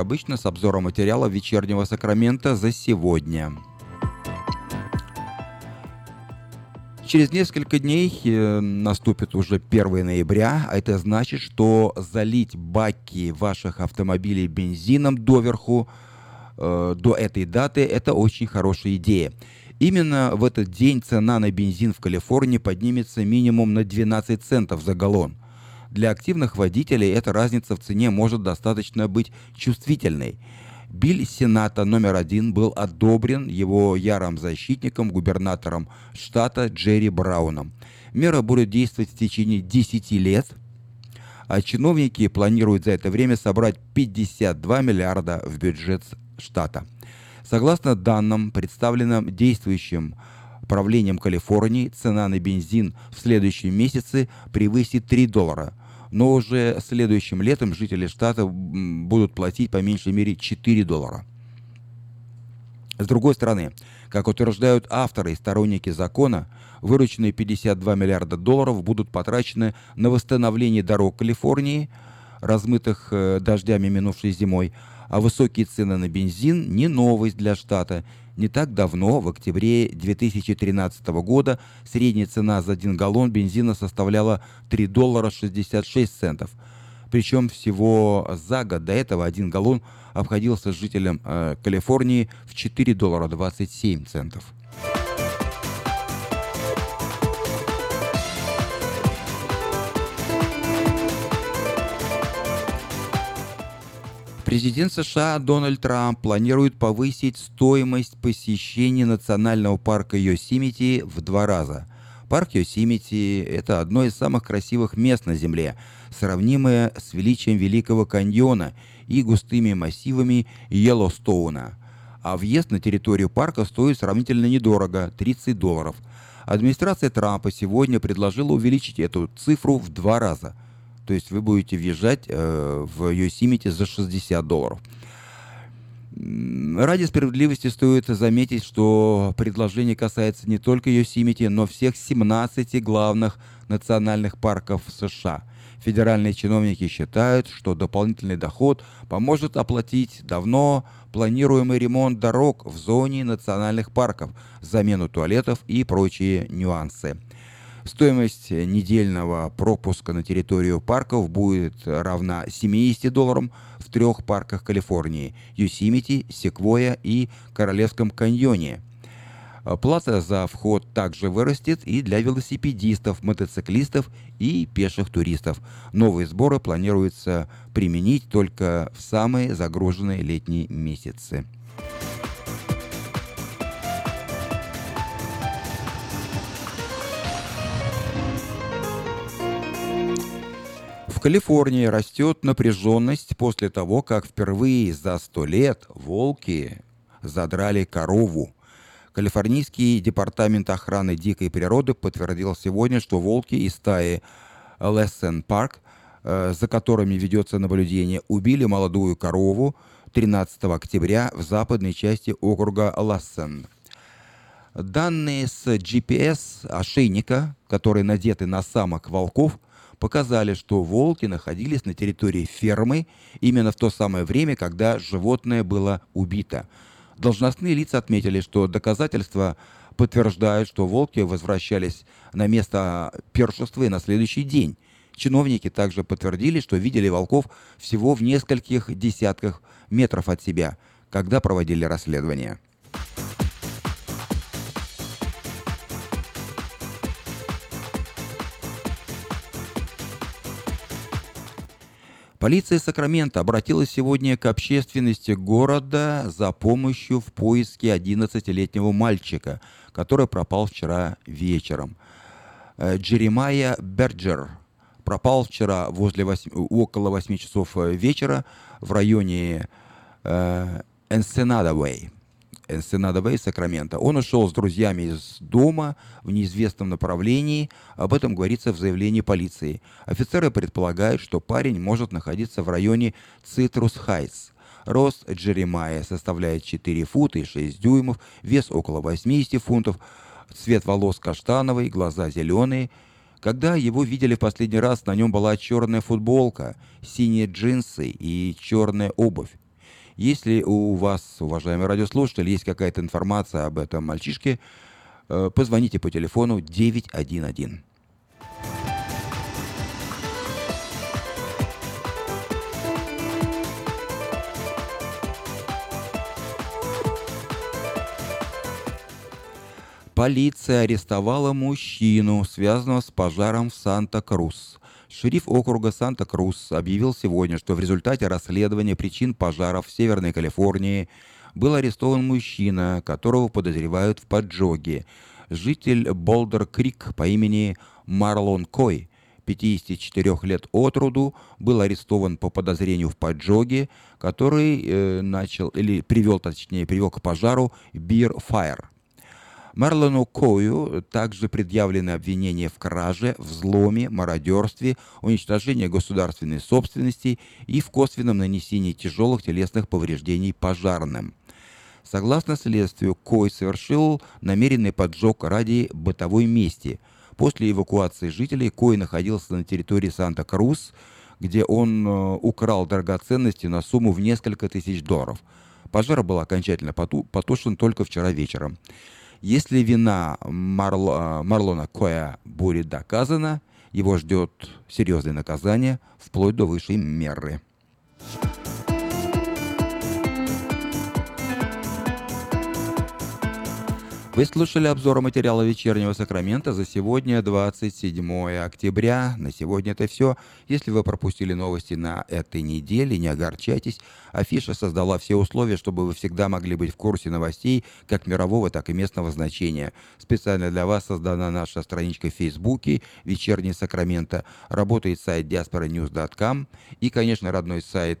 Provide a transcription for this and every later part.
обычно с обзором материала вечернего Сакрамента за сегодня. Через несколько дней э, наступит уже 1 ноября, а это значит, что залить баки ваших автомобилей бензином доверху э, до этой даты – это очень хорошая идея. Именно в этот день цена на бензин в Калифорнии поднимется минимум на 12 центов за галлон. Для активных водителей эта разница в цене может достаточно быть чувствительной. Биль Сената номер один был одобрен его ярым защитником, губернатором штата Джерри Брауном. Мера будет действовать в течение 10 лет, а чиновники планируют за это время собрать 52 миллиарда в бюджет штата. Согласно данным, представленным действующим правлением Калифорнии, цена на бензин в следующем месяце превысит 3 доллара. Но уже следующим летом жители штата будут платить по меньшей мере 4 доллара. С другой стороны, как утверждают авторы и сторонники закона, вырученные 52 миллиарда долларов будут потрачены на восстановление дорог Калифорнии, размытых э, дождями минувшей зимой, а высокие цены на бензин не новость для штата. Не так давно, в октябре 2013 года, средняя цена за 1 галлон бензина составляла 3 доллара 66 центов. Причем всего за год до этого 1 галлон обходился жителям э, Калифорнии в 4 доллара 27 центов. Президент США Дональд Трамп планирует повысить стоимость посещения национального парка Йосимити в два раза. Парк Йосимити – это одно из самых красивых мест на Земле, сравнимое с величием Великого каньона и густыми массивами Йеллоустоуна. А въезд на территорию парка стоит сравнительно недорого – 30 долларов. Администрация Трампа сегодня предложила увеличить эту цифру в два раза – то есть вы будете въезжать э, в Yosemite за 60 долларов. Ради справедливости стоит заметить, что предложение касается не только Yosemite, но всех 17 главных национальных парков США. Федеральные чиновники считают, что дополнительный доход поможет оплатить давно планируемый ремонт дорог в зоне национальных парков, замену туалетов и прочие нюансы. Стоимость недельного пропуска на территорию парков будет равна 70 долларам в трех парках Калифорнии – Юсимити, Секвоя и Королевском каньоне. Плата за вход также вырастет и для велосипедистов, мотоциклистов и пеших туристов. Новые сборы планируется применить только в самые загруженные летние месяцы. В Калифорнии растет напряженность после того, как впервые за сто лет волки задрали корову. Калифорнийский департамент охраны дикой природы подтвердил сегодня, что волки из стаи Лессен Парк, э, за которыми ведется наблюдение, убили молодую корову 13 октября в западной части округа Лассен. Данные с GPS ошейника, которые надеты на самок волков – показали, что волки находились на территории фермы именно в то самое время, когда животное было убито. Должностные лица отметили, что доказательства подтверждают, что волки возвращались на место першества и на следующий день. Чиновники также подтвердили, что видели волков всего в нескольких десятках метров от себя, когда проводили расследование. Полиция Сакрамента обратилась сегодня к общественности города за помощью в поиске 11-летнего мальчика, который пропал вчера вечером. Э, Джеремайя Берджер пропал вчера возле 8, около 8 часов э, вечера в районе э, Энсенадавей. Энсенада Вей, Сакраменто. Он ушел с друзьями из дома в неизвестном направлении. Об этом говорится в заявлении полиции. Офицеры предполагают, что парень может находиться в районе Цитрус Хайтс. Рост Джеремая составляет 4 фута и 6 дюймов, вес около 80 фунтов, цвет волос каштановый, глаза зеленые. Когда его видели в последний раз, на нем была черная футболка, синие джинсы и черная обувь. Если у вас, уважаемый радиослушатель, есть какая-то информация об этом мальчишке, э, позвоните по телефону 911. Полиция арестовала мужчину, связанного с пожаром в Санта-Крус. Шериф округа Санта-Крус объявил сегодня, что в результате расследования причин пожаров в Северной Калифорнии был арестован мужчина, которого подозревают в поджоге. Житель Болдер-Крик по имени Марлон Кой, 54 лет от роду, был арестован по подозрению в поджоге, который э, начал или привел, точнее, привел к пожару Beer Fire. Марлону Кою также предъявлены обвинения в краже, взломе, мародерстве, уничтожении государственной собственности и в косвенном нанесении тяжелых телесных повреждений пожарным. Согласно следствию, Кой совершил намеренный поджог ради бытовой мести. После эвакуации жителей Кой находился на территории Санта-Крус, где он э, украл драгоценности на сумму в несколько тысяч долларов. Пожар был окончательно потушен только вчера вечером. Если вина Марло, Марлона Коя будет доказана, его ждет серьезное наказание вплоть до высшей меры. Вы слушали обзор материала «Вечернего Сакрамента» за сегодня, 27 октября. На сегодня это все. Если вы пропустили новости на этой неделе, не огорчайтесь. Афиша создала все условия, чтобы вы всегда могли быть в курсе новостей как мирового, так и местного значения. Специально для вас создана наша страничка в Фейсбуке «Вечерний Сакрамента». Работает сайт diasporanews.com и, конечно, родной сайт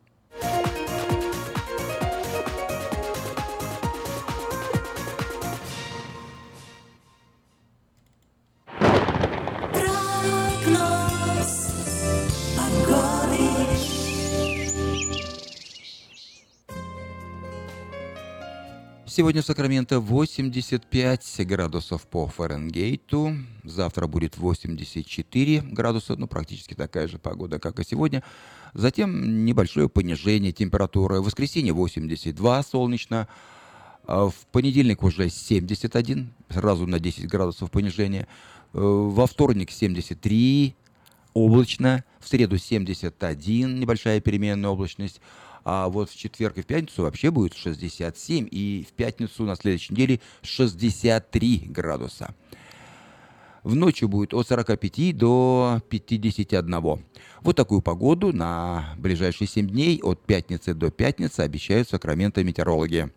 Сегодня в Сакраменто 85 градусов по Фаренгейту. Завтра будет 84 градуса, ну, практически такая же погода, как и сегодня. Затем небольшое понижение температуры. В воскресенье 82 солнечно. А в понедельник уже 71, сразу на 10 градусов понижение. Э, во вторник 73, облачно. В среду 71, небольшая переменная облачность. А вот в четверг и в пятницу вообще будет 67, и в пятницу на следующей неделе 63 градуса. В ночью будет от 45 до 51. Вот такую погоду на ближайшие 7 дней от пятницы до пятницы обещают Сакраменто метеорологи.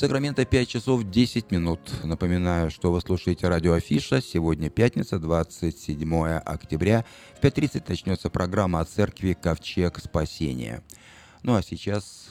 Сакраменто 5 часов 10 минут. Напоминаю, что вы слушаете радио Афиша. Сегодня пятница, 27 октября. В 5.30 начнется программа о церкви Ковчег Спасения. Ну а сейчас...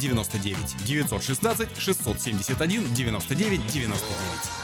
99 916 671 99 99.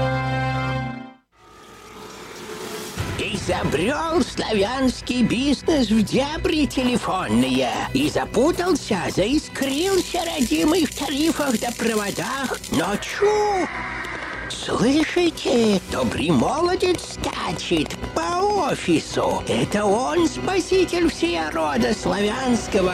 Изобрел славянский бизнес в дебри телефонные и запутался, заискрился родимый в тарифах да проводах. Но! Слышите? Добрый молодец скачет по офису. Это он спаситель всея рода славянского.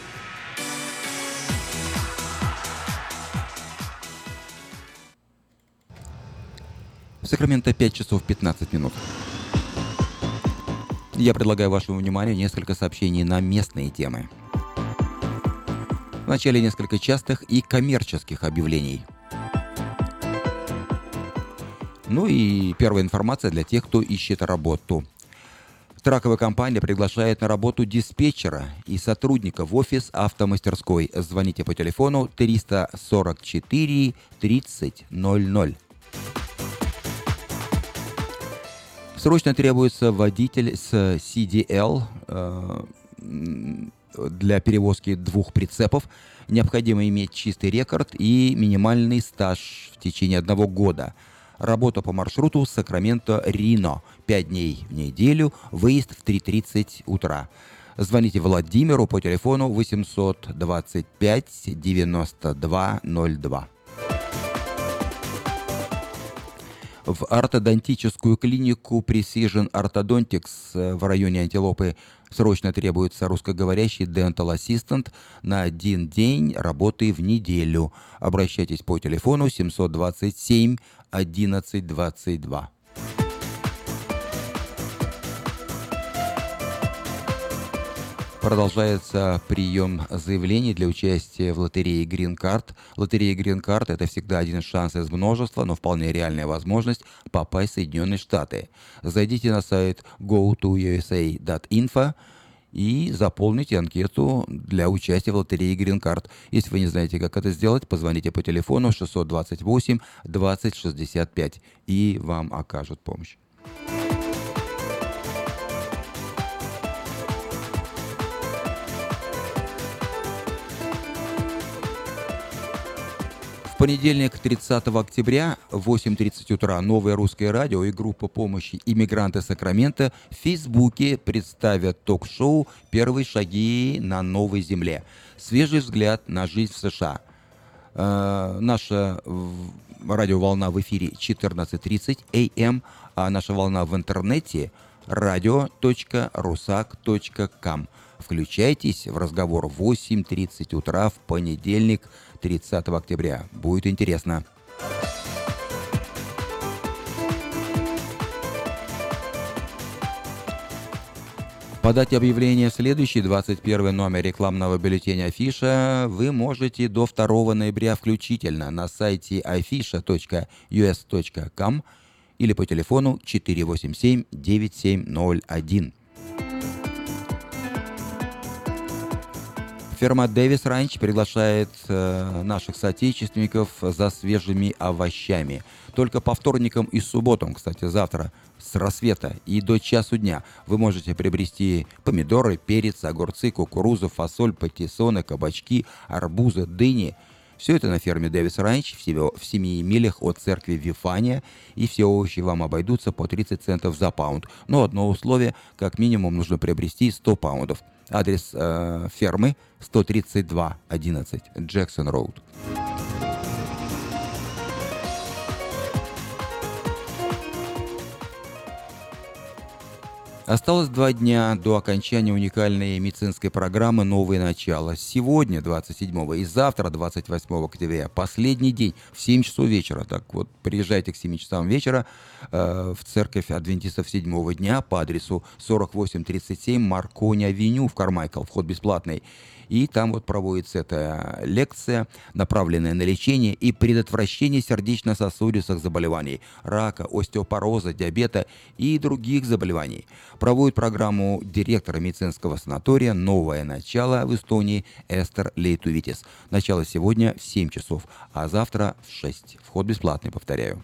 Сакраменто 5 часов 15 минут. Я предлагаю вашему вниманию несколько сообщений на местные темы. Вначале несколько частых и коммерческих объявлений. Ну и первая информация для тех, кто ищет работу. Траковая компания приглашает на работу диспетчера и сотрудника в офис автомастерской. Звоните по телефону 344 30 00. Срочно требуется водитель с CDL э, для перевозки двух прицепов. Необходимо иметь чистый рекорд и минимальный стаж в течение одного года. Работа по маршруту Сакраменто-Рино. 5 дней в неделю. Выезд в 3.30 утра. Звоните Владимиру по телефону 825 9202. В ортодонтическую клинику Precision Orthodontics э, в районе Антилопы срочно требуется русскоговорящий dental assistant на один день работы в неделю. Обращайтесь по телефону 727 1122. Продолжается прием заявлений для участия в лотерее Green Card. Лотерея Green Card – это всегда один шанс из множества, но вполне реальная возможность попасть в Соединенные Штаты. Зайдите на сайт go2usa.info и заполните анкету для участия в лотерее Green Card. Если вы не знаете, как это сделать, позвоните по телефону 628 2065 и вам окажут помощь. Понедельник, 30 октября, в 8.30 утра, Новое русское радио и группа помощи «Иммигранты Сакрамента» в Фейсбуке представят ток-шоу «Первые шаги на новой земле». Свежий взгляд на жизнь в США. Э, наша радиоволна в эфире 14.30 АМ, а наша волна в интернете radio.rusak.com. Включайтесь в разговор в 8.30 утра в понедельник, 30 октября. Будет интересно. Подать объявление в следующий 21 номер рекламного бюллетеня Афиша вы можете до 2 ноября включительно на сайте afisha.us.com или по телефону 487 9701. Ферма Дэвис Ранч приглашает э, наших соотечественников за свежими овощами. Только по вторникам и субботам, кстати, завтра с рассвета и до часу дня вы можете приобрести помидоры, перец, огурцы, кукурузу, фасоль, патиссоны, кабачки, арбузы, дыни. Все это на ферме Дэвис Ранч в 7 милях от церкви Вифания, и все овощи вам обойдутся по 30 центов за паунд. Но одно условие, как минимум нужно приобрести 100 паундов. Адрес э, фермы 13211 Джексон Роуд. Осталось два дня до окончания уникальной медицинской программы «Новое начало». Сегодня, 27 и завтра, 28 октября, последний день в 7 часов вечера. Так вот, приезжайте к 7 часам вечера э, в церковь адвентистов седьмого дня по адресу 4837 Маркони-авеню в Кармайкл. Вход бесплатный. И там вот проводится эта лекция, направленная на лечение и предотвращение сердечно-сосудистых заболеваний, рака, остеопороза, диабета и других заболеваний. Проводит программу директора медицинского санатория «Новое начало» в Эстонии Эстер Лейтувитис. Начало сегодня в 7 часов, а завтра в 6. Вход бесплатный, повторяю.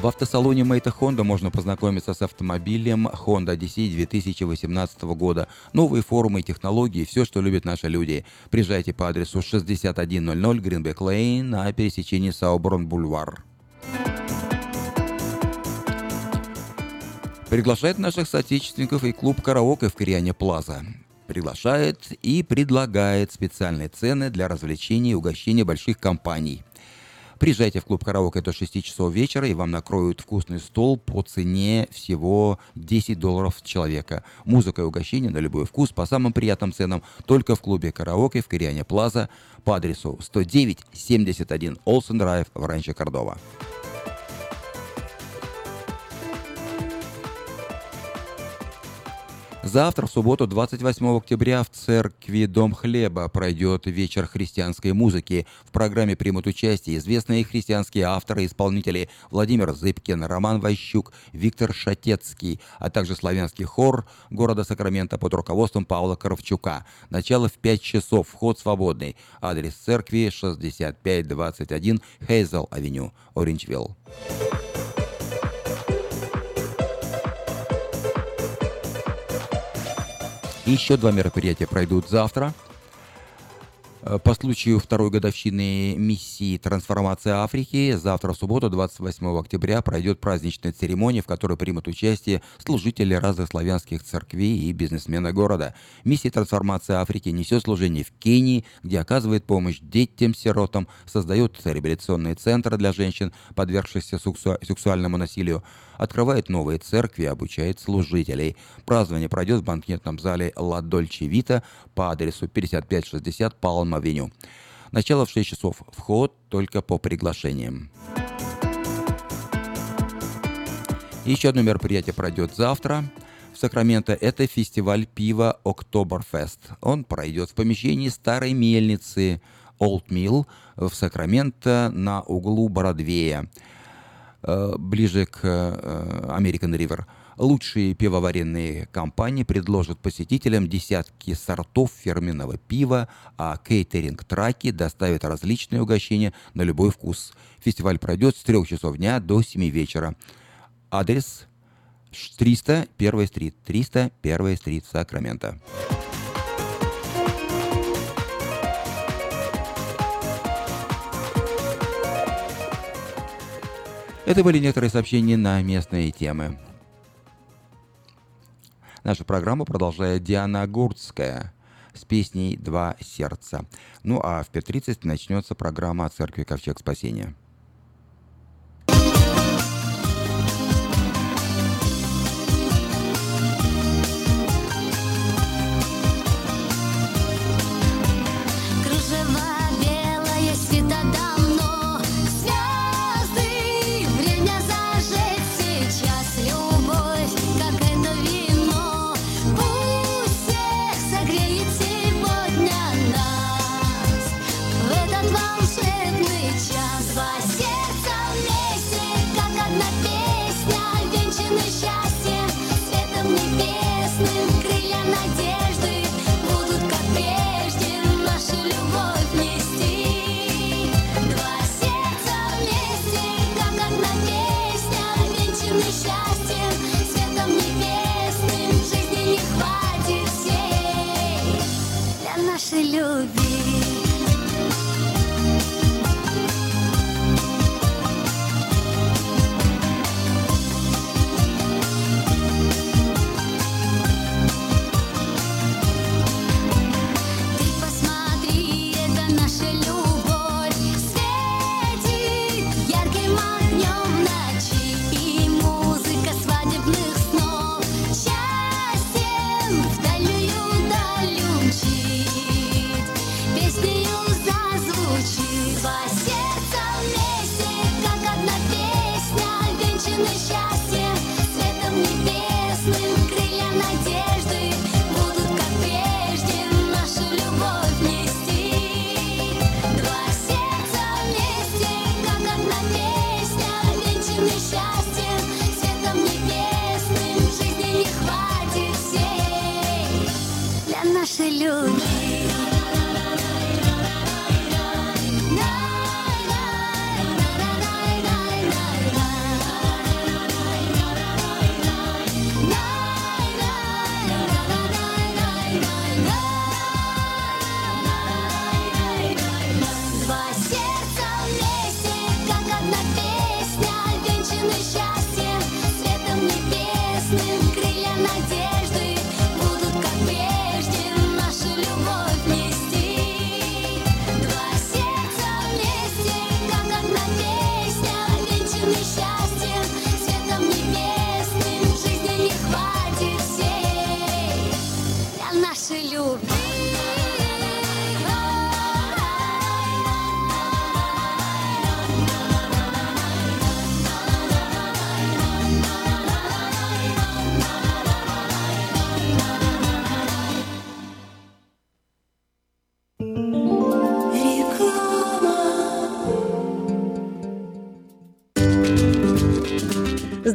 В автосалоне Мэйта Honda можно познакомиться с автомобилем Honda Odyssey 2018 года. Новые форумы и технологии, все, что любят наши люди. Приезжайте по адресу 6100 Гринбек Лейн на пересечении Сауборн Бульвар. Приглашает наших соотечественников и клуб «Караоке» в Кориане Плаза приглашает и предлагает специальные цены для развлечений и угощения больших компаний. Приезжайте в клуб караоке до 6 часов вечера, и вам накроют вкусный стол по цене всего 10 долларов человека. Музыка и угощение на любой вкус по самым приятным ценам только в клубе караоке в Кориане Плаза по адресу 109-71 Олсен Драйв в Ранче Кордова. Завтра, в субботу, 28 октября, в церкви Дом Хлеба пройдет вечер христианской музыки. В программе примут участие известные христианские авторы и исполнители Владимир Зыбкин, Роман Ващук, Виктор Шатецкий, а также славянский хор города Сакрамента под руководством Павла Коровчука. Начало в 5 часов, вход свободный. Адрес церкви 6521 Хейзел-авеню, Ориндж-Вилл. Еще два мероприятия пройдут завтра. Э, по случаю второй годовщины миссии «Трансформация Африки» завтра, в субботу, 28 октября, пройдет праздничная церемония, в которой примут участие служители разных славянских церквей и бизнесмены города. Миссия «Трансформация Африки» несет служение в Кении, где оказывает помощь детям-сиротам, создает реабилитационные центры для женщин, подвергшихся сексуальному насилию, открывает новые церкви, обучает служителей. Празднование пройдет в банкетном зале «Ла Дольче Вита» по адресу 5560 Палм-авеню. Начало в 6 часов. Вход только по приглашениям. Еще одно мероприятие пройдет завтра. В Сакраменто это фестиваль пива Октоберфест. Он пройдет в помещении старой мельницы Old Mill в Сакраменто на углу Бродвея. Э, ближе к э, American River. Лучшие пивоваренные компании предложат посетителям десятки сортов фирменного пива, а кейтеринг-траки доставят различные угощения на любой вкус. Фестиваль пройдет с 3 часов дня до 7 вечера. Адрес 300 1 стрит, 300 1 стрит, Сакраменто. Это были некоторые сообщения на местные темы. Нашу программу продолжает Диана Гурцкая с песней «Два сердца». Ну а в 5.30 начнется программа «Церкви Ковчег Спасения».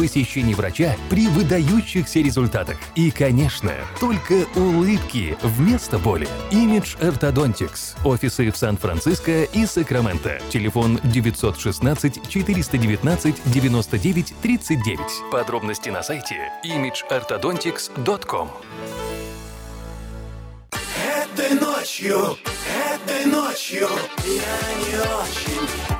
посещений врача при выдающихся результатах. И, конечно, только улыбки вместо боли. Image Orthodontics. Офисы в Сан-Франциско и Сакраменто. Телефон 916 419 99 39. Подробности на сайте imageorthodontics.com. Этой ночью, этой ночью я не очень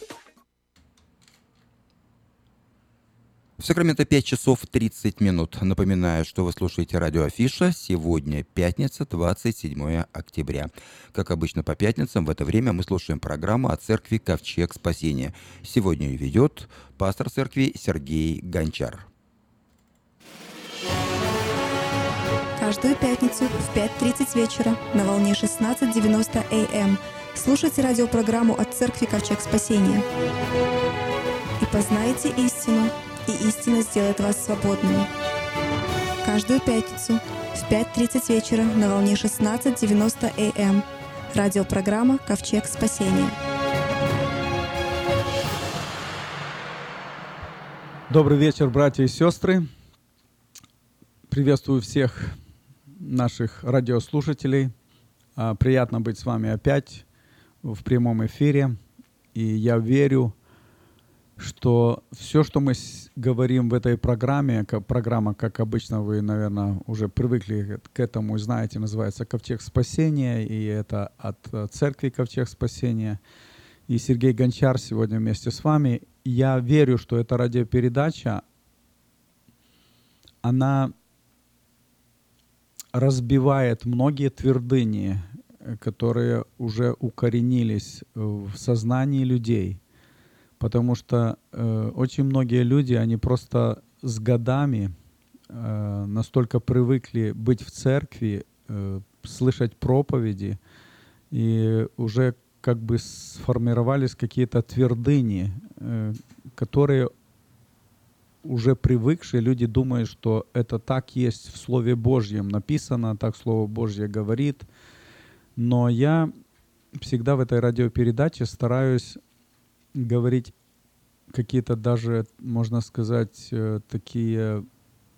В Сакраменто 5 часов 30 минут. Напоминаю, что вы слушаете радио Афиша. Сегодня пятница, 27 октября. Как обычно по пятницам, в это время мы слушаем программу о церкви Ковчег Спасения. Сегодня ее ведет пастор церкви Сергей Гончар. Каждую пятницу в 5.30 вечера на волне 16.90 АМ эм слушайте радиопрограмму от церкви Ковчег Спасения. И познайте истину, и истина сделает вас свободными. Каждую пятницу в 5.30 вечера на волне 16.90 АМ. Эм. Радиопрограмма «Ковчег спасения». Добрый вечер, братья и сестры. Приветствую всех наших радиослушателей. А, приятно быть с вами опять в прямом эфире. И я верю, что все, что мы говорим в этой программе, как, программа, как обычно вы, наверное, уже привыкли к этому, знаете, называется «Ковчег спасения», и это от э, церкви «Ковчег спасения». И Сергей Гончар сегодня вместе с вами. Я верю, что эта радиопередача, она разбивает многие твердыни, э, которые уже укоренились в сознании людей. Потому что э, очень многие люди, они просто с годами э, настолько привыкли быть в церкви, э, слышать проповеди, и уже как бы сформировались какие-то твердыни, э, которые уже привыкшие люди думают, что это так есть в Слове Божьем написано, так Слово Божье говорит. Но я всегда в этой радиопередаче стараюсь говорить какие-то даже, можно сказать, э, такие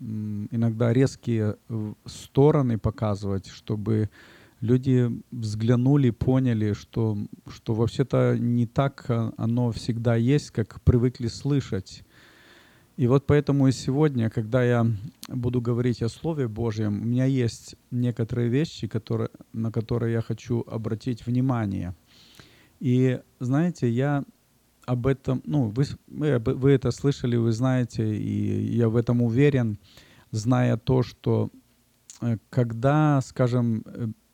иногда резкие стороны показывать, чтобы люди взглянули, поняли, что, что вообще-то не так оно всегда есть, как привыкли слышать. И вот поэтому и сегодня, когда я буду говорить о Слове Божьем, у меня есть некоторые вещи, которые, на которые я хочу обратить внимание. И знаете, я об этом, ну, вы, вы, это слышали, вы знаете, и я в этом уверен, зная то, что э, когда, скажем,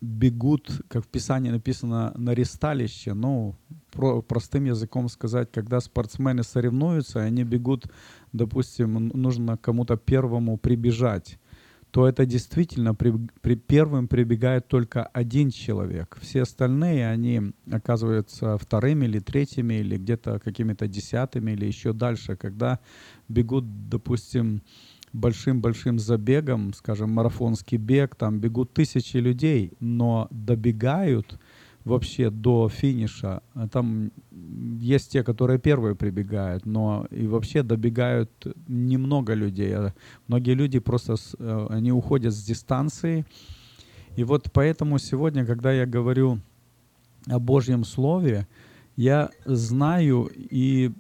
бегут, как в Писании написано, на ресталище, ну, про, простым языком сказать, когда спортсмены соревнуются, они бегут, допустим, нужно кому-то первому прибежать, то это действительно при, при первым прибегает только один человек. Все остальные, они оказываются вторыми или третьими, или где-то какими-то десятыми, или еще дальше, когда бегут, допустим, большим-большим забегом, скажем, марафонский бег, там бегут тысячи людей, но добегают вообще до финиша. Там есть те, которые первые прибегают, но и вообще добегают немного людей. А многие люди просто, э, они уходят с дистанции. И вот поэтому сегодня, когда я говорю о Божьем Слове, я знаю и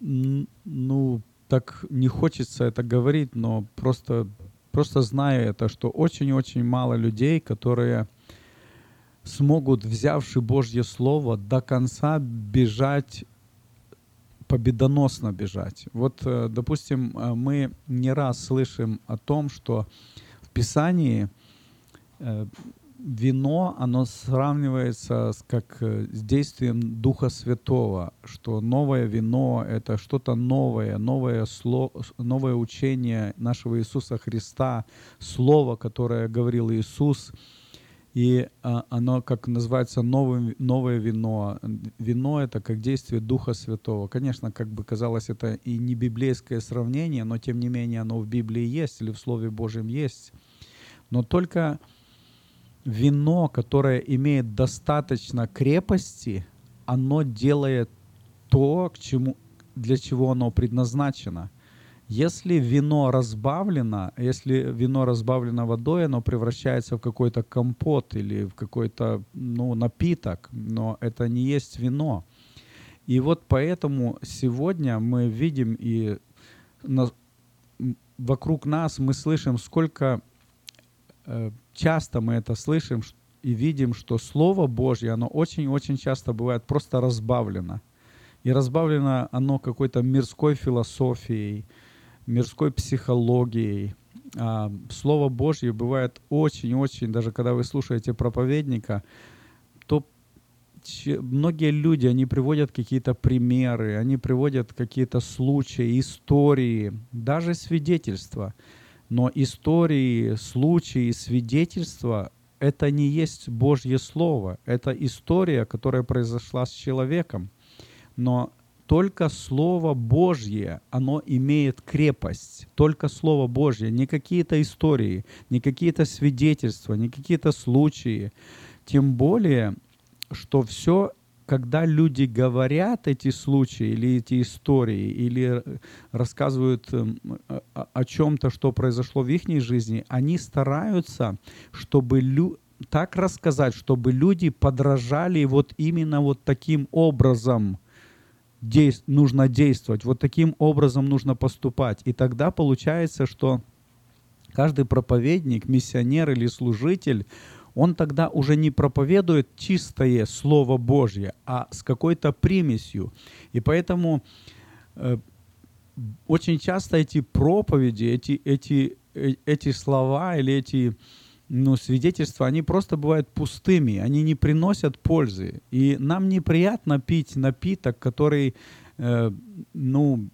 ну, так не хочется это говорить, но просто, просто знаю это, что очень-очень мало людей, которые смогут, взявши Божье Слово, до конца бежать победоносно бежать. Вот, э, допустим, э, мы не раз слышим о том, что в Писании э, вино, оно сравнивается с, как с действием Духа Святого, что новое вино — это что-то новое, новое, слово, новое учение нашего Иисуса Христа, Слово, которое говорил Иисус, и а, оно, как называется, новым, новое вино. Вино — это как действие Духа Святого. Конечно, как бы казалось, это и не библейское сравнение, но тем не менее оно в Библии есть или в Слове Божьем есть. Но только вино, которое имеет достаточно крепости, оно делает то, к чему, для чего оно предназначено. Если вино разбавлено, если вино разбавлено водой, оно превращается в какой-то компот или в какой-то ну, напиток, но это не есть вино. И вот поэтому сегодня мы видим и на, вокруг нас мы слышим, сколько э, часто мы это слышим и видим, что Слово Божье, оно очень-очень часто бывает просто разбавлено. И разбавлено оно какой-то мирской философией, мирской психологией. А Слово Божье бывает очень-очень, даже когда вы слушаете проповедника, то многие люди, они приводят какие-то примеры, они приводят какие-то случаи, истории, даже свидетельства – но истории, случаи, свидетельства — это не есть Божье Слово. Это история, которая произошла с человеком. Но только Слово Божье, оно имеет крепость. Только Слово Божье, не какие-то истории, не какие-то свидетельства, не какие-то случаи. Тем более, что все когда люди говорят эти случаи или эти истории, или рассказывают эм, о, чем-то, что произошло в их жизни, они стараются, чтобы лю так рассказать, чтобы люди подражали вот именно вот таким образом действ нужно действовать, вот таким образом нужно поступать. И тогда получается, что каждый проповедник, миссионер или служитель, он тогда уже не проповедует чистое Слово Божье, а с какой-то примесью. И поэтому э, очень часто эти проповеди, эти, эти, э, эти слова или эти ну, свидетельства, они просто бывают пустыми, они не приносят пользы. И нам неприятно пить напиток, который, э, ну,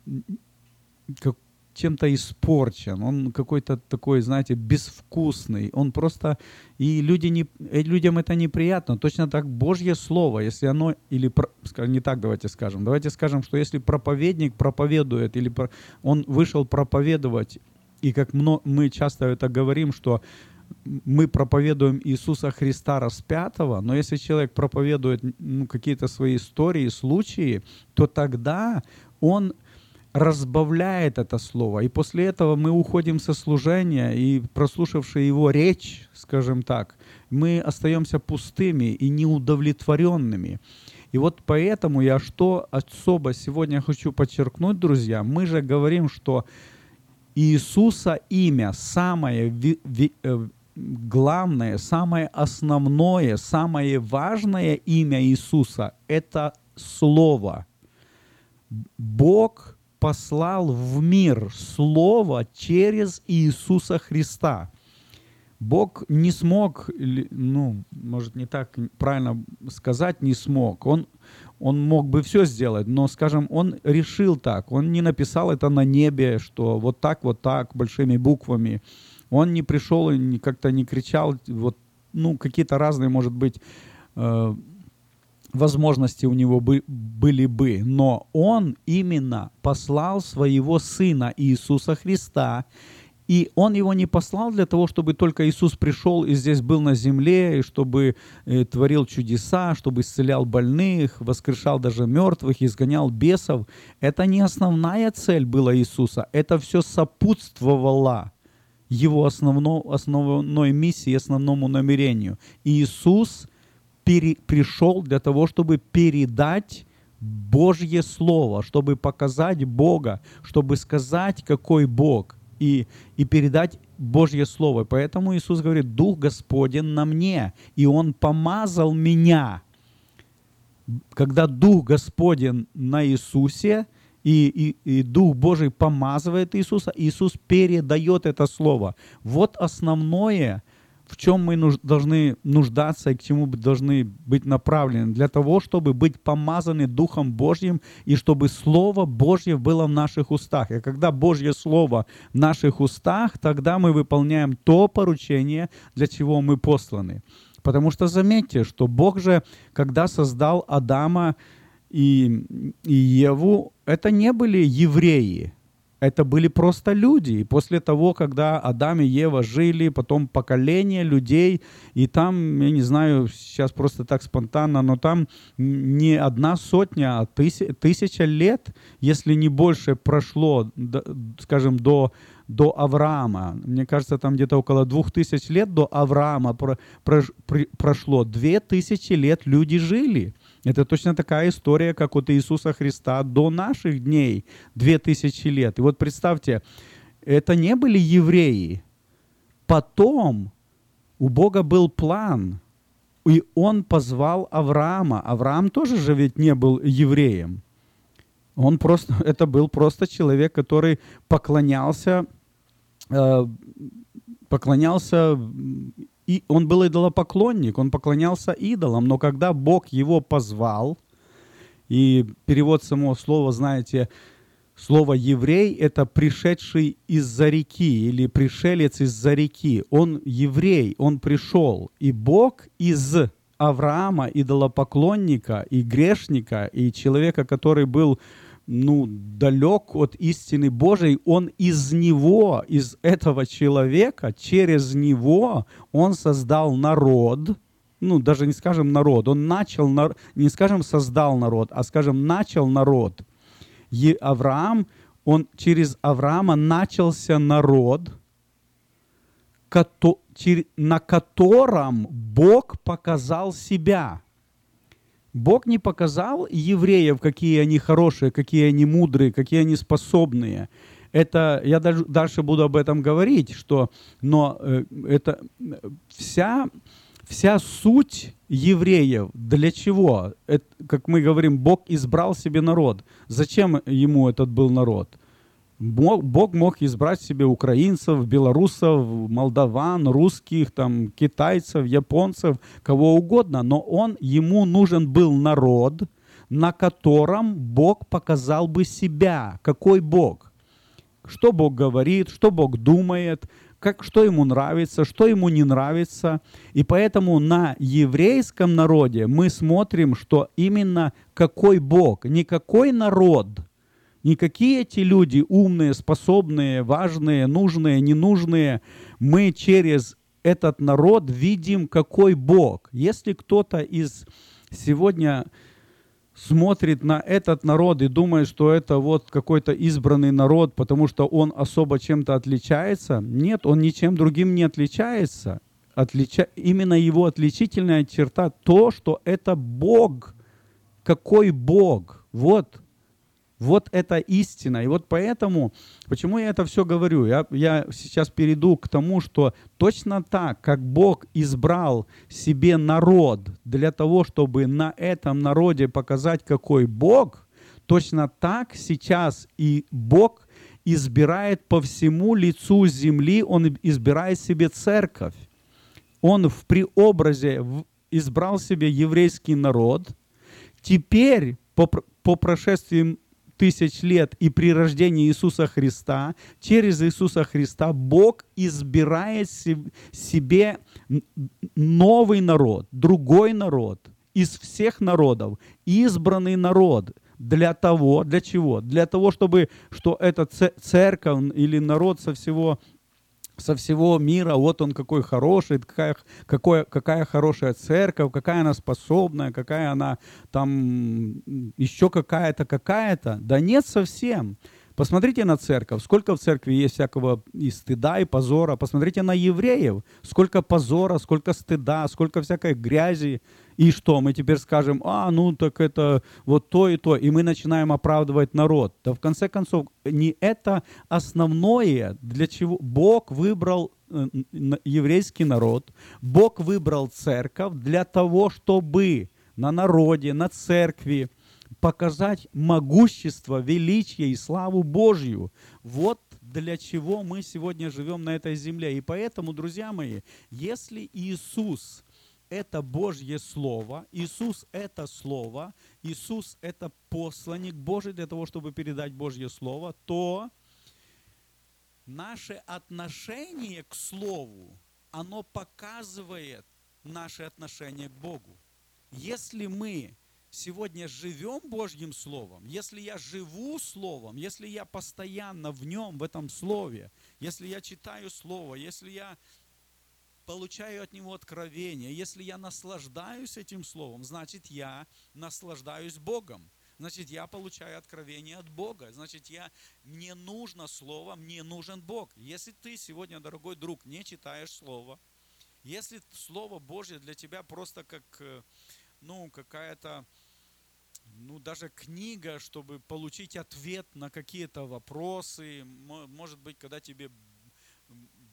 как, чем-то испорчен, он какой-то такой, знаете, безвкусный, он просто, и люди не, э, людям это неприятно. Точно так Божье Слово, если оно, или, не так давайте скажем, давайте скажем, что если проповедник проповедует, или он вышел проповедовать, и как мы часто это говорим, что мы проповедуем Иисуса Христа распятого, но если человек проповедует ну, какие-то свои истории, случаи, то тогда он разбавляет это слово. И после этого мы уходим со служения, и прослушавши его речь, скажем так, мы остаемся пустыми и неудовлетворенными. И вот поэтому я что особо сегодня хочу подчеркнуть, друзья, мы же говорим, что Иисуса имя самое э, главное, самое основное, самое важное имя Иисуса – это Слово. Бог послал в мир Слово через Иисуса Христа. Бог не смог, ну, может, не так правильно сказать, не смог. Он, он мог бы все сделать, но, скажем, он решил так. Он не написал это на небе, что вот так, вот так, большими буквами. Он не пришел и как-то не кричал, вот, ну, какие-то разные, может быть, э, возможности у него бы, были бы, но он именно послал своего Сына Иисуса Христа, и он его не послал для того, чтобы только Иисус пришел и здесь был на земле, и чтобы э, творил чудеса, чтобы исцелял больных, воскрешал даже мертвых, изгонял бесов. Это не основная цель была Иисуса, это все сопутствовало его основно, основной миссии, основному намерению. Иисус пере, пришел для того, чтобы передать Божье Слово, чтобы показать Бога, чтобы сказать, какой Бог, и, и передать Божье Слово. Поэтому Иисус говорит, Дух Господень на мне, и Он помазал меня. Когда Дух Господень на Иисусе, и, и, и Дух Божий помазывает Иисуса, Иисус передает это Слово. Вот основное, в чем мы нуж, должны нуждаться и к чему должны быть направлены, для того, чтобы быть помазаны Духом Божьим и чтобы Слово Божье было в наших устах. И когда Божье Слово в наших устах, тогда мы выполняем то поручение, для чего мы посланы. Потому что заметьте, что Бог же, когда создал Адама и, и Еву, это не были евреи, это были просто люди. И после того, когда Адам и Ева жили, потом поколение людей, и там, я не знаю, сейчас просто так спонтанно, но там не одна сотня, а тысяча, тысяча лет, если не больше, прошло, скажем, до до Авраама. Мне кажется, там где-то около двух тысяч лет до Авраама про, про, про, прошло. Две тысячи лет люди жили. Это точно такая история, как от Иисуса Христа до наших дней, две тысячи лет. И вот представьте, это не были евреи. Потом у Бога был план, и он позвал Авраама. Авраам тоже же ведь не был евреем. Он просто, это был просто человек, который поклонялся, э, поклонялся и он был идолопоклонник, он поклонялся идолам, но когда Бог его позвал, и перевод самого слова, знаете, слово «еврей» — это пришедший из-за реки или пришелец из-за реки. Он еврей, он пришел, и Бог из Авраама, идолопоклонника и грешника, и человека, который был ну, далек от истины Божией, он из него, из этого человека, через него он создал народ, ну, даже не скажем народ, он начал, не скажем создал народ, а скажем начал народ. И Авраам, он через Авраама начался народ, на котором Бог показал себя – Бог не показал евреев, какие они хорошие, какие они мудрые, какие они способные. Это я даже дальше буду об этом говорить, что, но э, это вся вся суть евреев для чего? Это, как мы говорим, Бог избрал себе народ. Зачем ему этот был народ? Бог, мог избрать себе украинцев, белорусов, молдаван, русских, там, китайцев, японцев, кого угодно, но он, ему нужен был народ, на котором Бог показал бы себя. Какой Бог? Что Бог говорит, что Бог думает, как, что ему нравится, что ему не нравится. И поэтому на еврейском народе мы смотрим, что именно какой Бог, не какой народ – Никакие эти люди умные, способные, важные, нужные, ненужные, мы через этот народ видим, какой Бог. Если кто-то из сегодня смотрит на этот народ и думает, что это вот какой-то избранный народ, потому что он особо чем-то отличается, нет, он ничем другим не отличается. Отлича... Именно его отличительная черта то, что это Бог. Какой Бог? Вот вот это истина. И вот поэтому, почему я это все говорю? Я, я сейчас перейду к тому, что точно так, как Бог избрал себе народ для того, чтобы на этом народе показать, какой Бог, точно так сейчас и Бог избирает по всему лицу земли, Он избирает себе церковь. Он в преобразе избрал себе еврейский народ. Теперь, по, по прошествии тысяч лет и при рождении Иисуса Христа, через Иисуса Христа Бог избирает себе новый народ, другой народ из всех народов, избранный народ. Для того, для чего? Для того, чтобы, что эта церковь или народ со всего со всего мира, вот он какой хороший, какая, какой, какая хорошая церковь, какая она способная, какая она там еще какая-то, какая-то. Да нет совсем. Посмотрите на церковь, сколько в церкви есть всякого и стыда, и позора. Посмотрите на евреев, сколько позора, сколько стыда, сколько всякой грязи. И что, мы теперь скажем, а, ну так это вот то и то, и мы начинаем оправдывать народ. Да в конце концов, не это основное, для чего Бог выбрал э, еврейский народ, Бог выбрал церковь для того, чтобы на народе, на церкви, показать могущество, величие и славу Божью. Вот для чего мы сегодня живем на этой земле. И поэтому, друзья мои, если Иисус это Божье Слово, Иисус это Слово, Иисус это посланник Божий для того, чтобы передать Божье Слово, то наше отношение к Слову, оно показывает наше отношение к Богу. Если мы сегодня живем Божьим Словом, если я живу Словом, если я постоянно в нем, в этом Слове, если я читаю Слово, если я получаю от него откровение, если я наслаждаюсь этим Словом, значит я наслаждаюсь Богом. Значит, я получаю откровение от Бога. Значит, я, мне нужно Слово, мне нужен Бог. Если ты сегодня, дорогой друг, не читаешь Слово, если Слово Божье для тебя просто как, э, ну, какая-то ну, даже книга, чтобы получить ответ на какие-то вопросы. Может быть, когда тебе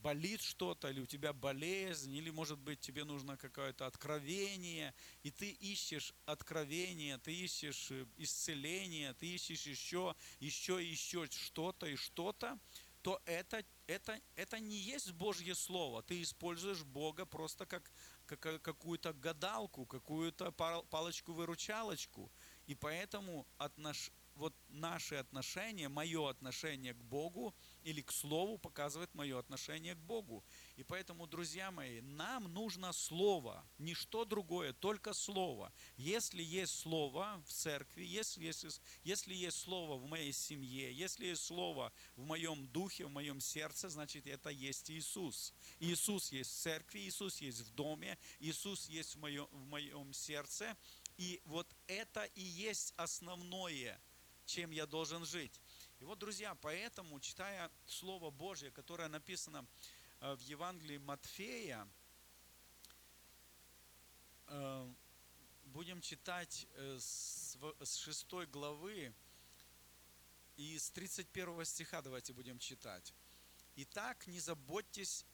болит что-то, или у тебя болезнь, или, может быть, тебе нужно какое-то откровение, и ты ищешь откровение, ты ищешь э, исцеление, ты ищешь еще, еще, еще что-то и что-то, то это, это, это не есть Божье Слово. Ты используешь Бога просто как, как какую-то гадалку, какую-то палочку-выручалочку. И поэтому отнош... вот наши отношения, мое отношение к Богу или к Слову показывает мое отношение к Богу. И поэтому, друзья мои, нам нужно Слово, ничто другое, только Слово. Если есть Слово в церкви, если, если, если есть Слово в моей семье, если есть Слово в моем духе, в моем сердце, значит, это есть Иисус. Иисус есть в церкви, Иисус есть в доме, Иисус есть в моем, в моем сердце, и вот это и есть основное, чем я должен жить. И вот, друзья, поэтому, читая Слово Божье, которое написано э, в Евангелии Матфея, э, будем читать э, с 6 главы и с 31 стиха давайте будем читать. Итак, не заботьтесь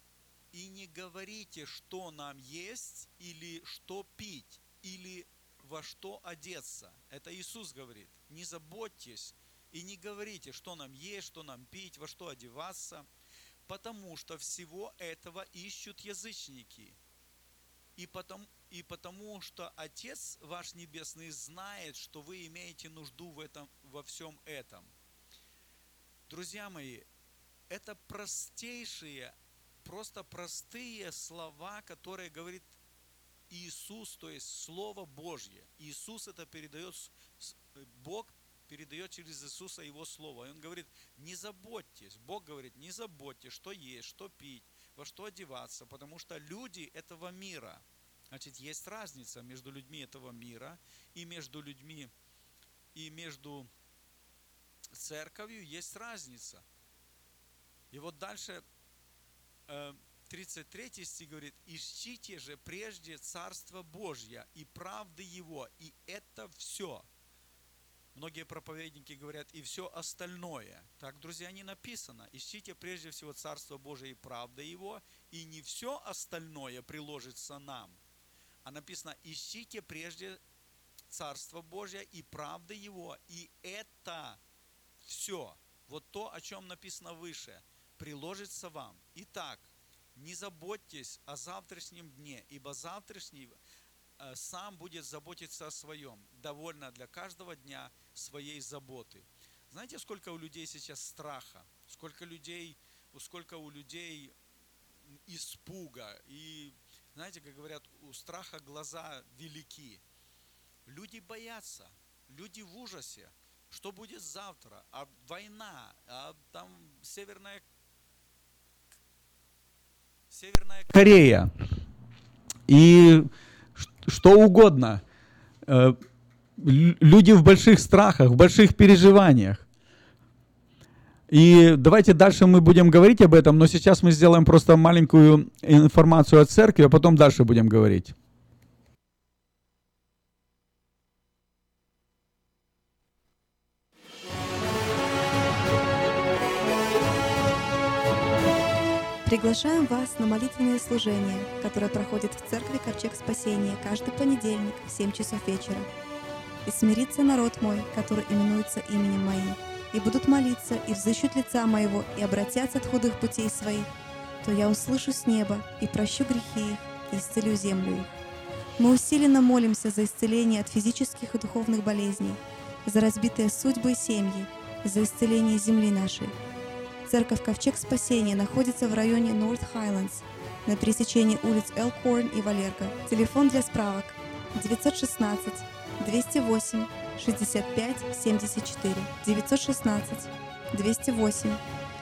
и не говорите, что нам есть или что пить, или во что одеться. Это Иисус говорит. Не заботьтесь И не говорите, что нам есть, что нам пить, во что одеваться, потому что всего этого ищут язычники. И потому, и потому что Отец ваш Небесный знает, что вы имеете нужду в этом, во всем этом. Друзья мои, это простейшие, просто простые слова, которые говорит Иисус, то есть Слово Божье. Иисус это передает, Бог передает через Иисуса Его Слово. И Он говорит, не заботьтесь. Бог говорит, не заботьтесь, что есть, что пить, во что одеваться, потому что люди этого мира. Значит, есть разница между людьми этого мира и между людьми, и между церковью есть разница. И вот дальше 33 э, стих говорит, ищите же прежде Царство Божье и правды Его, и это все. Многие проповедники говорят, и все остальное. Так, друзья, не написано. Ищите прежде всего Царство Божие и правда Его, и не все остальное приложится нам. А написано, ищите прежде Царство Божье и правда Его, и это все, вот то, о чем написано выше, приложится вам. Итак, не заботьтесь о завтрашнем дне, ибо завтрашний э, сам будет заботиться о своем. Довольно для каждого дня своей заботы. Знаете, сколько у людей сейчас страха? Сколько людей, сколько у людей испуга. И знаете, как говорят, у страха глаза велики. Люди боятся, люди в ужасе что будет завтра, а война, а там Северная, Северная Корея и что угодно. Люди в больших страхах, в больших переживаниях. И давайте дальше мы будем говорить об этом, но сейчас мы сделаем просто маленькую информацию о церкви, а потом дальше будем говорить. Приглашаем вас на молитвенное служение, которое проходит в церкви Ковчег Спасения каждый понедельник в 7 часов вечера. «И смирится народ мой, который именуется именем моим, и будут молиться, и взыщут лица моего, и обратятся от худых путей своих, то я услышу с неба, и прощу грехи их, и исцелю землю их». Мы усиленно молимся за исцеление от физических и духовных болезней, за разбитые судьбы и семьи, за исцеление земли нашей – Церковь Ковчег Спасения находится в районе North Highlands на пересечении улиц Элкорн и Валерка. Телефон для справок 916 208 65 74 916 208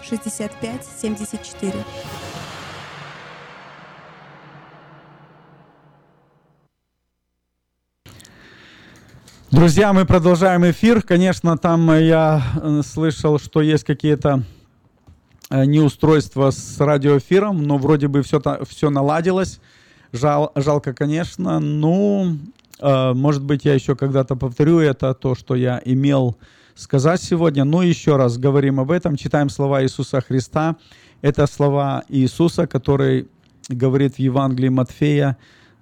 65 74 Друзья, мы продолжаем эфир. Конечно, там я э, слышал, что есть какие-то Э, неустройство с радиоэфиром, но вроде бы все, все наладилось. Жал, жалко, конечно. Ну, э, может быть, я еще когда-то повторю это, то, что я имел сказать сегодня. Ну, еще раз говорим об этом, читаем слова Иисуса Христа. Это слова Иисуса, который говорит в Евангелии Матфея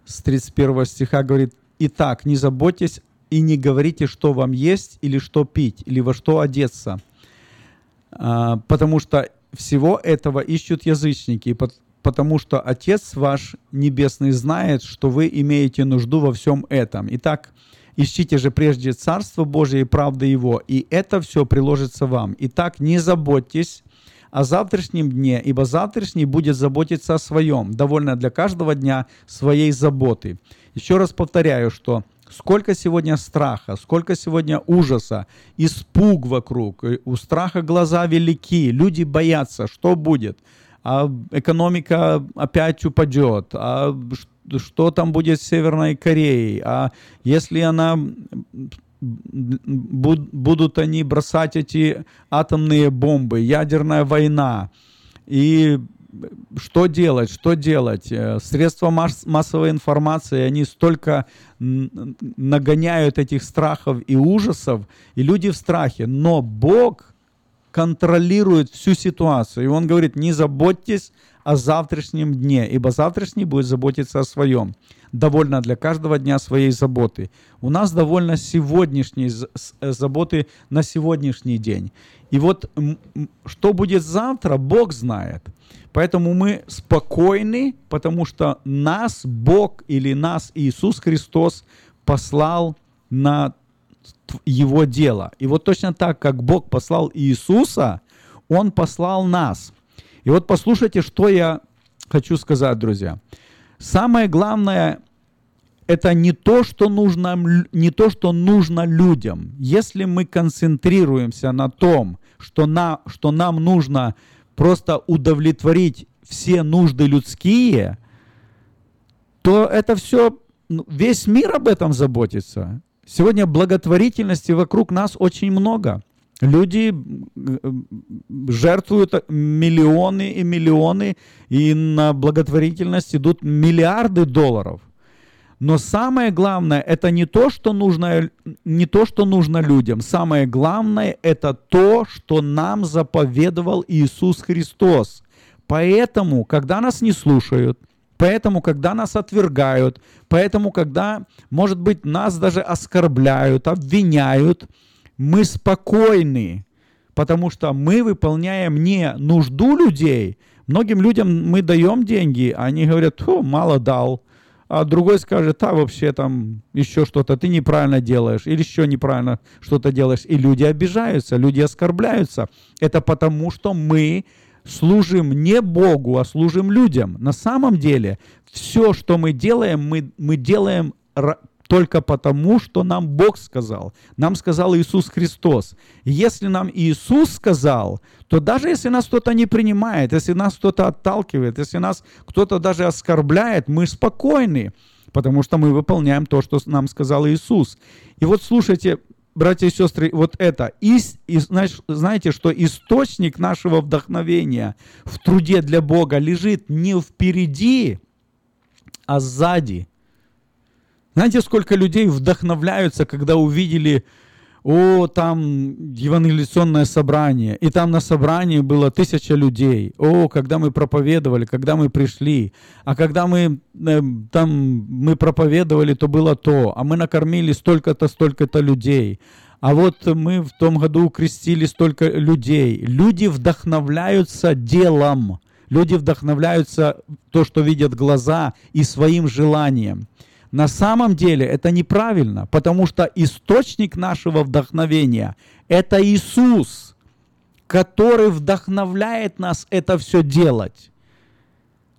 с 31 стиха, говорит, «Итак, не заботьтесь и не говорите, что вам есть или что пить, или во что одеться, а, потому что всего этого ищут язычники, потому что Отец ваш Небесный знает, что вы имеете нужду во всем этом. Итак, ищите же прежде Царство Божие и правды Его, и это все приложится вам. Итак, не заботьтесь о завтрашнем дне, ибо завтрашний будет заботиться о своем, довольно для каждого дня своей заботы. Еще раз повторяю, что Сколько сегодня страха, сколько сегодня ужаса, испуг вокруг. У страха глаза велики, люди боятся, что будет. А экономика опять упадет. А что там будет с Северной Кореей? А если она будут они бросать эти атомные бомбы, ядерная война. И что делать, что делать? Э, средства масс массовой информации, они столько нагоняют этих страхов и ужасов, и люди в страхе. Но Бог, контролирует всю ситуацию. И Он говорит, не заботьтесь о завтрашнем дне, ибо завтрашний будет заботиться о своем. Довольно для каждого дня своей заботы. У нас довольно сегодняшней э, заботы на сегодняшний день. И вот что будет завтра, Бог знает. Поэтому мы спокойны, потому что нас Бог или нас Иисус Христос послал на Его дело. И вот точно так, как Бог послал Иисуса, Он послал нас. И вот послушайте, что я хочу сказать, друзья. Самое главное это не то, что нужно, не то, что нужно людям. Если мы концентрируемся на том, что, на, что нам нужно просто удовлетворить все нужды людские, то это все, ну, весь мир об этом заботится. Сегодня благотворительности вокруг нас очень много. Люди жертвуют миллионы и миллионы, и на благотворительность идут миллиарды долларов. Но самое главное, это не то, что нужно, не то, что нужно людям. Самое главное, это то, что нам заповедовал Иисус Христос. Поэтому, когда нас не слушают, поэтому, когда нас отвергают, поэтому, когда, может быть, нас даже оскорбляют, обвиняют, мы спокойны, потому что мы выполняем не нужду людей. Многим людям мы даем деньги, а они говорят, «Фу, мало дал. А другой скажет, а вообще там еще что-то ты неправильно делаешь, или еще неправильно что-то делаешь. И люди обижаются, люди оскорбляются. Это потому, что мы служим не Богу, а служим людям. На самом деле, все, что мы делаем, мы, мы делаем только потому, что нам Бог сказал. Нам сказал Иисус Христос. Если нам Иисус сказал, то даже если нас кто-то не принимает, если нас кто-то отталкивает, если нас кто-то даже оскорбляет, мы спокойны, потому что мы выполняем то, что нам сказал Иисус. И вот слушайте, братья и сестры, вот это. И, и знаешь, знаете, что источник нашего вдохновения в труде для Бога лежит не впереди, а сзади. Знаете, сколько людей вдохновляются, когда увидели, о, там евангелиционное собрание, и там на собрании было тысяча людей. О, когда мы проповедовали, когда мы пришли, а когда мы э, там мы проповедовали, то было то, а мы накормили столько-то, столько-то людей. А вот мы в том году крестили столько людей. Люди вдохновляются делом. Люди вдохновляются то, что видят глаза, и своим желанием. На самом деле это неправильно, потому что источник нашего вдохновения – это Иисус, который вдохновляет нас это все делать.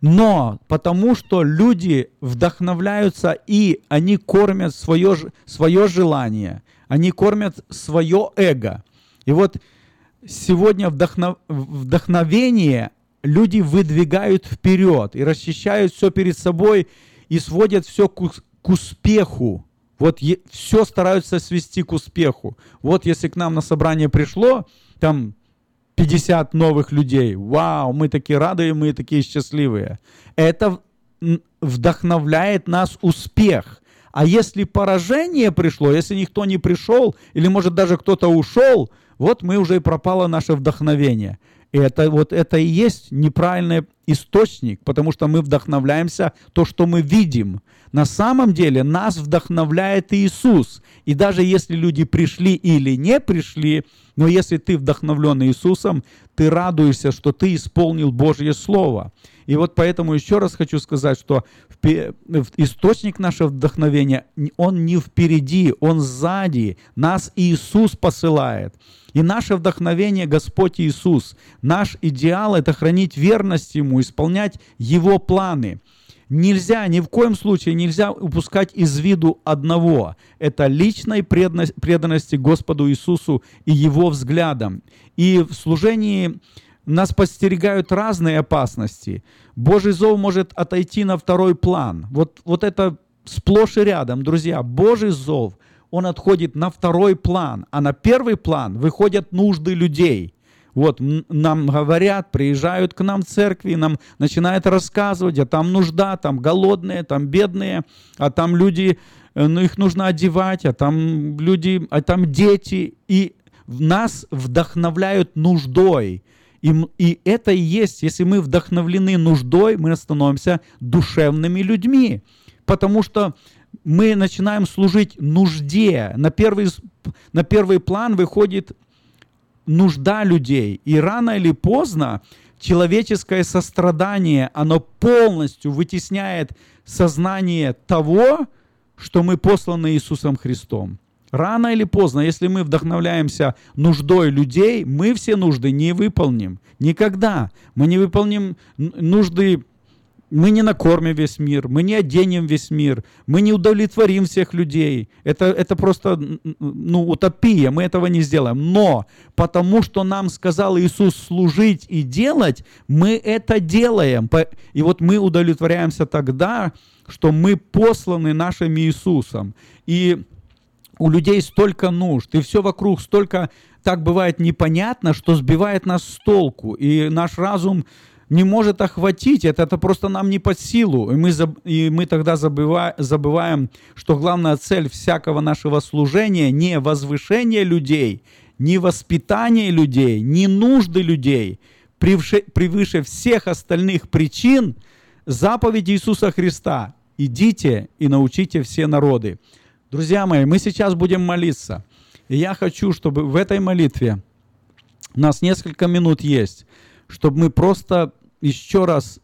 Но потому что люди вдохновляются и они кормят свое, свое желание, они кормят свое эго. И вот сегодня вдохнов- вдохновение люди выдвигают вперед и расчищают все перед собой и сводят все к, к успеху. Вот все стараются свести к успеху. Вот если к нам на собрание пришло, там 50 новых людей. Вау, мы такие рады, мы такие счастливые. Это вдохновляет нас успех. А если поражение пришло, если никто не пришел, или может даже кто-то ушел, вот мы уже и пропало наше вдохновение. И это вот это и есть неправильный источник, потому что мы вдохновляемся то, что мы видим. На самом деле нас вдохновляет Иисус. И даже если люди пришли или не пришли, но если ты вдохновлен Иисусом, ты радуешься, что ты исполнил Божье Слово. И вот поэтому еще раз хочу сказать, что источник нашего вдохновения, он не впереди, он сзади. Нас Иисус посылает. И наше вдохновение Господь Иисус. Наш идеал – это хранить верность Ему, исполнять Его планы. Нельзя, ни в коем случае нельзя упускать из виду одного. Это личной преданности Господу Иисусу и Его взглядам. И в служении нас подстерегают разные опасности. Божий зов может отойти на второй план. Вот, вот это сплошь и рядом, друзья. Божий зов, он отходит на второй план, а на первый план выходят нужды людей. Вот нам говорят, приезжают к нам в церкви, нам начинают рассказывать, а там нужда, там голодные, там бедные, а там люди, э, ну их нужно одевать, а там люди, а там дети. И нас вдохновляют нуждой. И, и это и есть, если мы вдохновлены нуждой, мы становимся душевными людьми. Потому что мы начинаем служить нужде. На первый, на первый план выходит нужда людей. И рано или поздно человеческое сострадание, оно полностью вытесняет сознание того, что мы посланы Иисусом Христом. Рано или поздно, если мы вдохновляемся нуждой людей, мы все нужды не выполним. Никогда. Мы не выполним нужды мы не накормим весь мир, мы не оденем весь мир, мы не удовлетворим всех людей. Это, это просто ну, утопия, мы этого не сделаем. Но потому что нам сказал Иисус служить и делать, мы это делаем. И вот мы удовлетворяемся тогда, что мы посланы нашим Иисусом. И у людей столько нужд, и все вокруг столько так бывает непонятно, что сбивает нас с толку. И наш разум не может охватить это, это просто нам не под силу. И мы, и мы тогда забыва- забываем, что главная цель всякого нашего служения не возвышение людей, не воспитание людей, не нужды людей. Превше- Превыше всех остальных причин заповедь Иисуса Христа. Идите и научите все народы. Друзья мои, мы сейчас будем молиться. И я хочу, чтобы в этой молитве у нас несколько минут есть, чтобы мы просто еще раз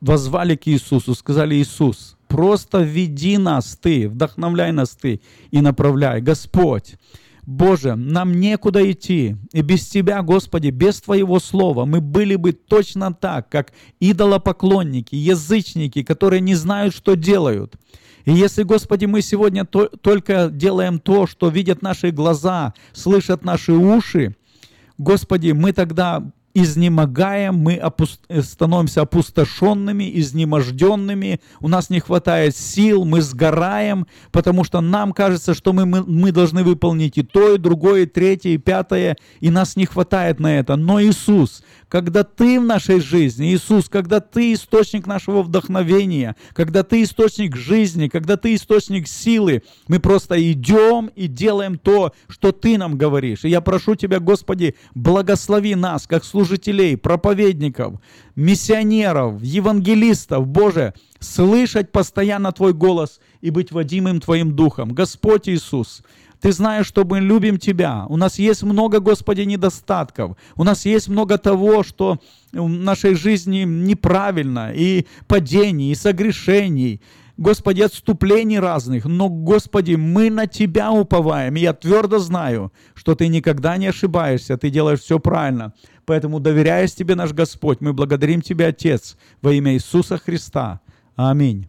возвали к Иисусу, сказали, Иисус, просто веди нас Ты, вдохновляй нас Ты и направляй. Господь, Боже, нам некуда идти. И без Тебя, Господи, без Твоего Слова мы были бы точно так, как идолопоклонники, язычники, которые не знают, что делают. И если, Господи, мы сегодня то- только делаем то, что видят наши глаза, слышат наши уши, Господи, мы тогда изнемогаем, мы опус- э, становимся опустошенными, изнеможденными, у нас не хватает сил, мы сгораем, потому что нам кажется, что мы, мы, мы должны выполнить и то, и другое, и третье, и пятое, и нас не хватает на это. Но Иисус, когда Ты в нашей жизни, Иисус, когда Ты источник нашего вдохновения, когда Ты источник жизни, когда Ты источник силы, мы просто идем и делаем то, что Ты нам говоришь. И я прошу Тебя, Господи, благослови нас, как служителей, проповедников, миссионеров, евангелистов, Боже, слышать постоянно Твой голос и быть водимым Твоим Духом. Господь Иисус, ты знаешь, что мы любим Тебя. У нас есть много, Господи, недостатков. У нас есть много того, что в нашей жизни неправильно, и падений, и согрешений. Господи, отступлений разных. Но, Господи, мы на Тебя уповаем. И я твердо знаю, что Ты никогда не ошибаешься, Ты делаешь все правильно. Поэтому, доверяясь Тебе, наш Господь, мы благодарим Тебя, Отец, во имя Иисуса Христа. Аминь.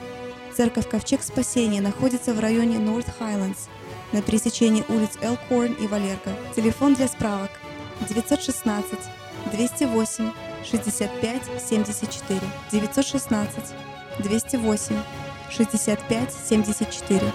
Церковь Ковчег Спасения находится в районе North Highlands на пересечении улиц Элкорн и Валерка. Телефон для справок 916 208 65 74 916 208 65 74